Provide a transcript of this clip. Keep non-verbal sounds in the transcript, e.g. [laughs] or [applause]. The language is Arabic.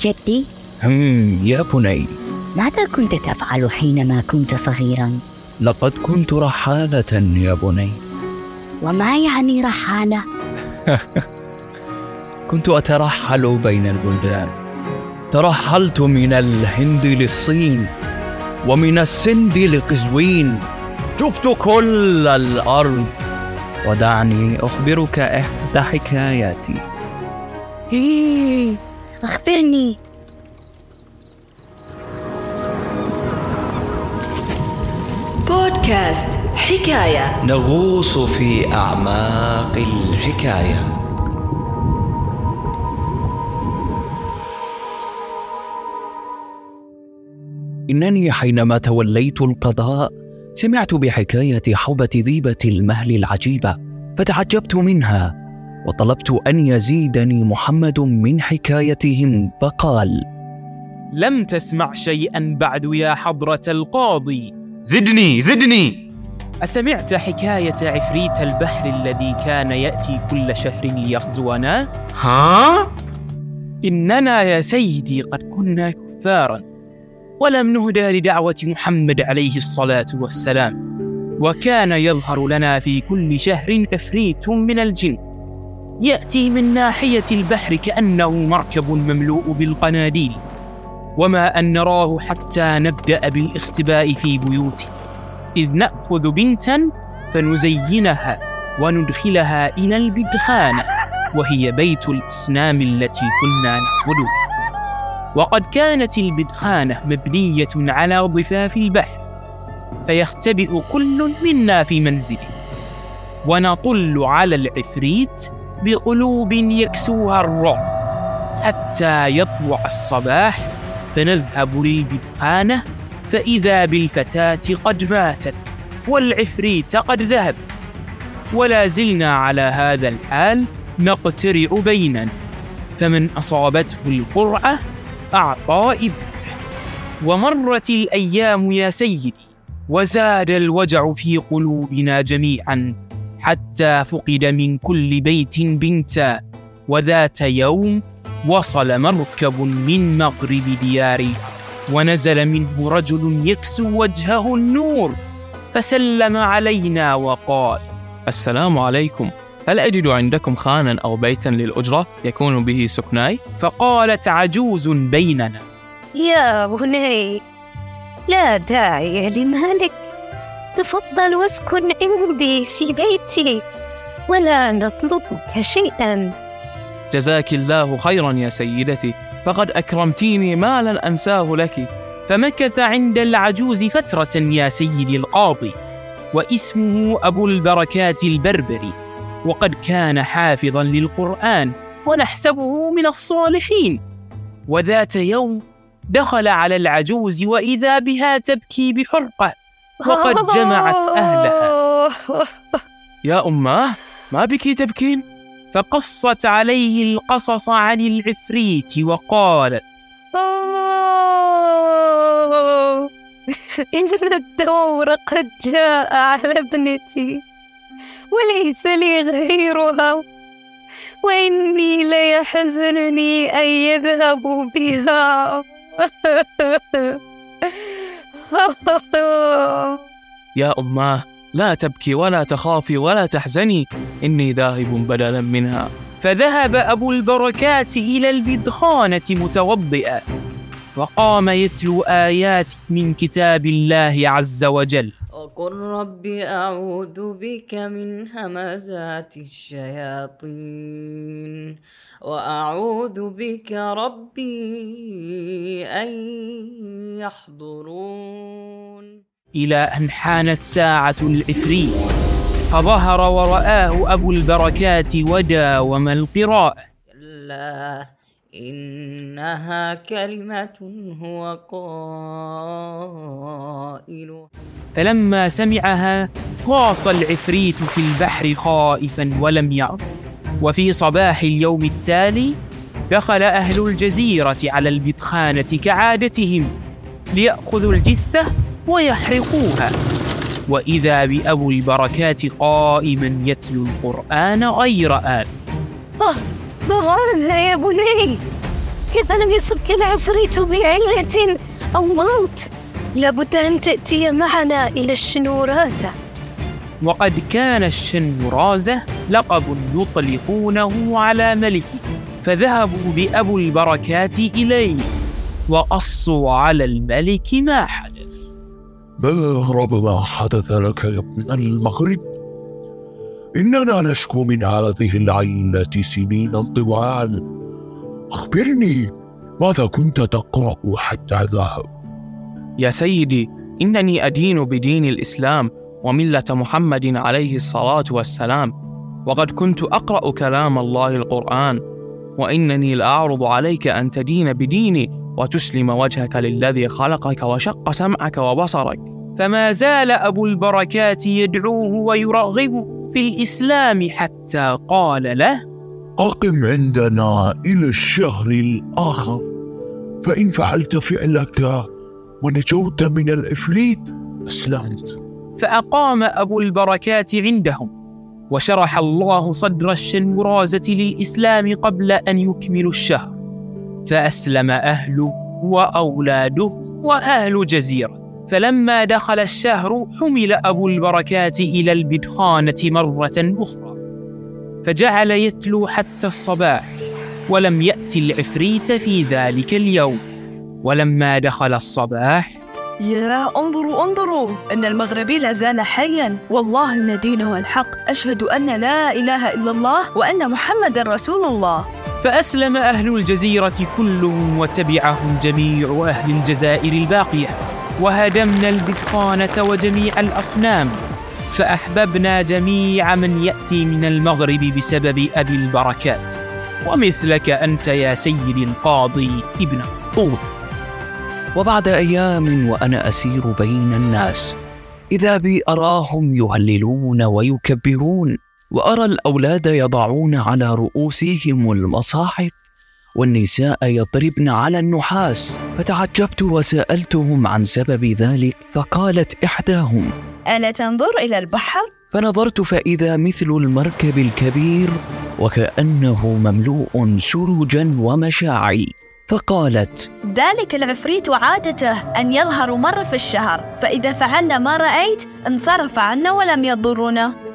جدي؟ هم يا بني. ماذا كنت تفعل حينما كنت صغيرا؟ لقد كنت رحالة يا بني. وما يعني رحالة؟ [laughs] كنت أترحل بين البلدان. ترحلت من الهند للصين ومن السند لقزوين. شفت كل الأرض ودعني أخبرك إحدى حكاياتي. أخبرني. بودكاست حكاية. نغوص في أعماق الحكاية. إنني حينما توليت القضاء سمعت بحكاية حوبة ذيبة المهل العجيبة فتعجبت منها. وطلبت أن يزيدني محمد من حكايتهم فقال لم تسمع شيئا بعد يا حضرة القاضي زدني زدني أسمعت حكاية عفريت البحر الذي كان يأتي كل شهر ليغزونا؟ ها؟ إننا يا سيدي قد كنا كفارا ولم نهدى لدعوة محمد عليه الصلاة والسلام وكان يظهر لنا في كل شهر عفريت من الجن يأتي من ناحية البحر كأنه مركب مملوء بالقناديل وما أن نراه حتى نبدأ بالاختباء في بيوته. إذ نأخذ بنتا فنزينها وندخلها إلى البدخانة وهي بيت الأصنام التي كنا نعبدها وقد كانت البدخانة مبنية على ضفاف البحر فيختبئ كل منا في منزله. ونطل على العفريت بقلوب يكسوها الرعب. حتى يطلع الصباح فنذهب للبدخانة فإذا بالفتاة قد ماتت والعفريت قد ذهب. ولا زلنا على هذا الحال نقترع بيننا فمن أصابته القرعة أعطى إبته. ومرت الأيام يا سيدي وزاد الوجع في قلوبنا جميعا. حتى فقد من كل بيت بنتا وذات يوم وصل مركب من مغرب دياري ونزل منه رجل يكسو وجهه النور فسلم علينا وقال السلام عليكم هل أجد عندكم خانا أو بيتا للأجرة يكون به سكناي؟ فقالت عجوز بيننا يا بني لا داعي لمالك تفضل واسكن عندي في بيتي ولا نطلبك شيئا جزاك الله خيرا يا سيدتي فقد أكرمتيني ما لن أنساه لك. فمكث عند العجوز فترة يا سيدي القاضي واسمه أبو البركات البربري وقد كان حافظا للقرآن ونحسبه من الصالحين. وذات يوم دخل على العجوز وإذا بها تبكي بحرقة وقد جمعت أهلها [laughs] يا أماه ما بك تبكين؟ فقصت عليه القصص عن العفريت وقالت [laughs] إن الدور قد جاء على ابنتي وليس لي غيرها وإني ليحزنني أن يذهبوا بها [laughs] يا أماه لا تبكي ولا تخافي ولا تحزني. إني ذاهب بدلا منها. فذهب أبو البركات إلى البدخانة متوضئا وقام يتلو آيات من كتاب الله عز وجل. وقل رب أعوذ بك من همزات الشياطين وأعوذ بك ربي أن يحضرون. إلى أن حانت ساعة العفريت فظهر ورآه أبو البركات وداوم القراءة كلا إنها كلمة هو قائلها فلما سمعها غاص العفريت في البحر خائفا ولم يعد. وفي صباح اليوم التالي دخل أهل الجزيرة على البطخانة كعادتهم ليأخذوا الجثة ويحرقوها. وإذا بأبو البركات قائما يتلو القرآن غير آن. آه، ما هذا يا بني إذا لم يصبك العفريت بعلة أو موت لابد أن تأتي معنا إلى الشنورازة وقد كان الشنورازة لقب يطلقونه على ملكه فذهبوا بأبو البركات إليه وقصوا على الملك ما حدث. ما أغرب ما حدث لك يا ابن المغرب. إننا نشكو من هذه العلة سنين طوال. أخبرني ماذا كنت تقرأ حتى ذهب يا سيدي إنني أدين بدين الإسلام وملة محمد عليه الصلاة والسلام وقد كنت أقرأ كلام الله القرآن وإنني لأعرض عليك أن تدين بديني وتسلم وجهك للذي خلقك وشق سمعك وبصرك. فما زال أبو البركات يدعوه ويرغبه. في الإسلام حتى قال له أقم عندنا إلى الشهر الآخر فإن فعلت فعلك ونجوت من العفريت أسلمت. فأقام أبو البركات عندهم وشرح الله صدر الشنورازة للإسلام قبل أن يكملوا الشهر فأسلم أهله وأولاده وأهل جزيرة. فلما دخل الشهر حمل أبو البركات إلى البدخانة مرة أخرى فجعل يتلو حتى الصباح ولم يأت العفريت في ذلك اليوم. ولما دخل الصباح يا انظروا انظروا أن المغربي لا زال حيا. والله إن دينه الحق. أشهد أن لا إله إلا الله وأن محمد رسول الله. فأسلم أهل الجزيرة كلهم وتبعهم جميع أهل الجزائر الباقية. وهدمنا البطانة وجميع الأصنام فأحببنا جميع من يأتي من المغرب بسبب أبي البركات. ومثلك أنت يا سيدي القاضي ابن طول وبعد أيام وأنا أسير بين الناس إذا بي أراهم يهللون ويكبرون وأرى الأولاد يضعون على رؤوسهم المصاحف والنساء يضربن على النحاس. فتعجبت وسألتهم عن سبب ذلك فقالت إحداهم ألا تنظر إلى البحر؟ فنظرت فإذا مثل المركب الكبير وكأنه مملوء سرجا ومشاعل. فقالت ذلك العفريت عادته أن يظهر مرة في الشهر. فإذا فعلنا ما رأيت انصرف عنا ولم يضرنا.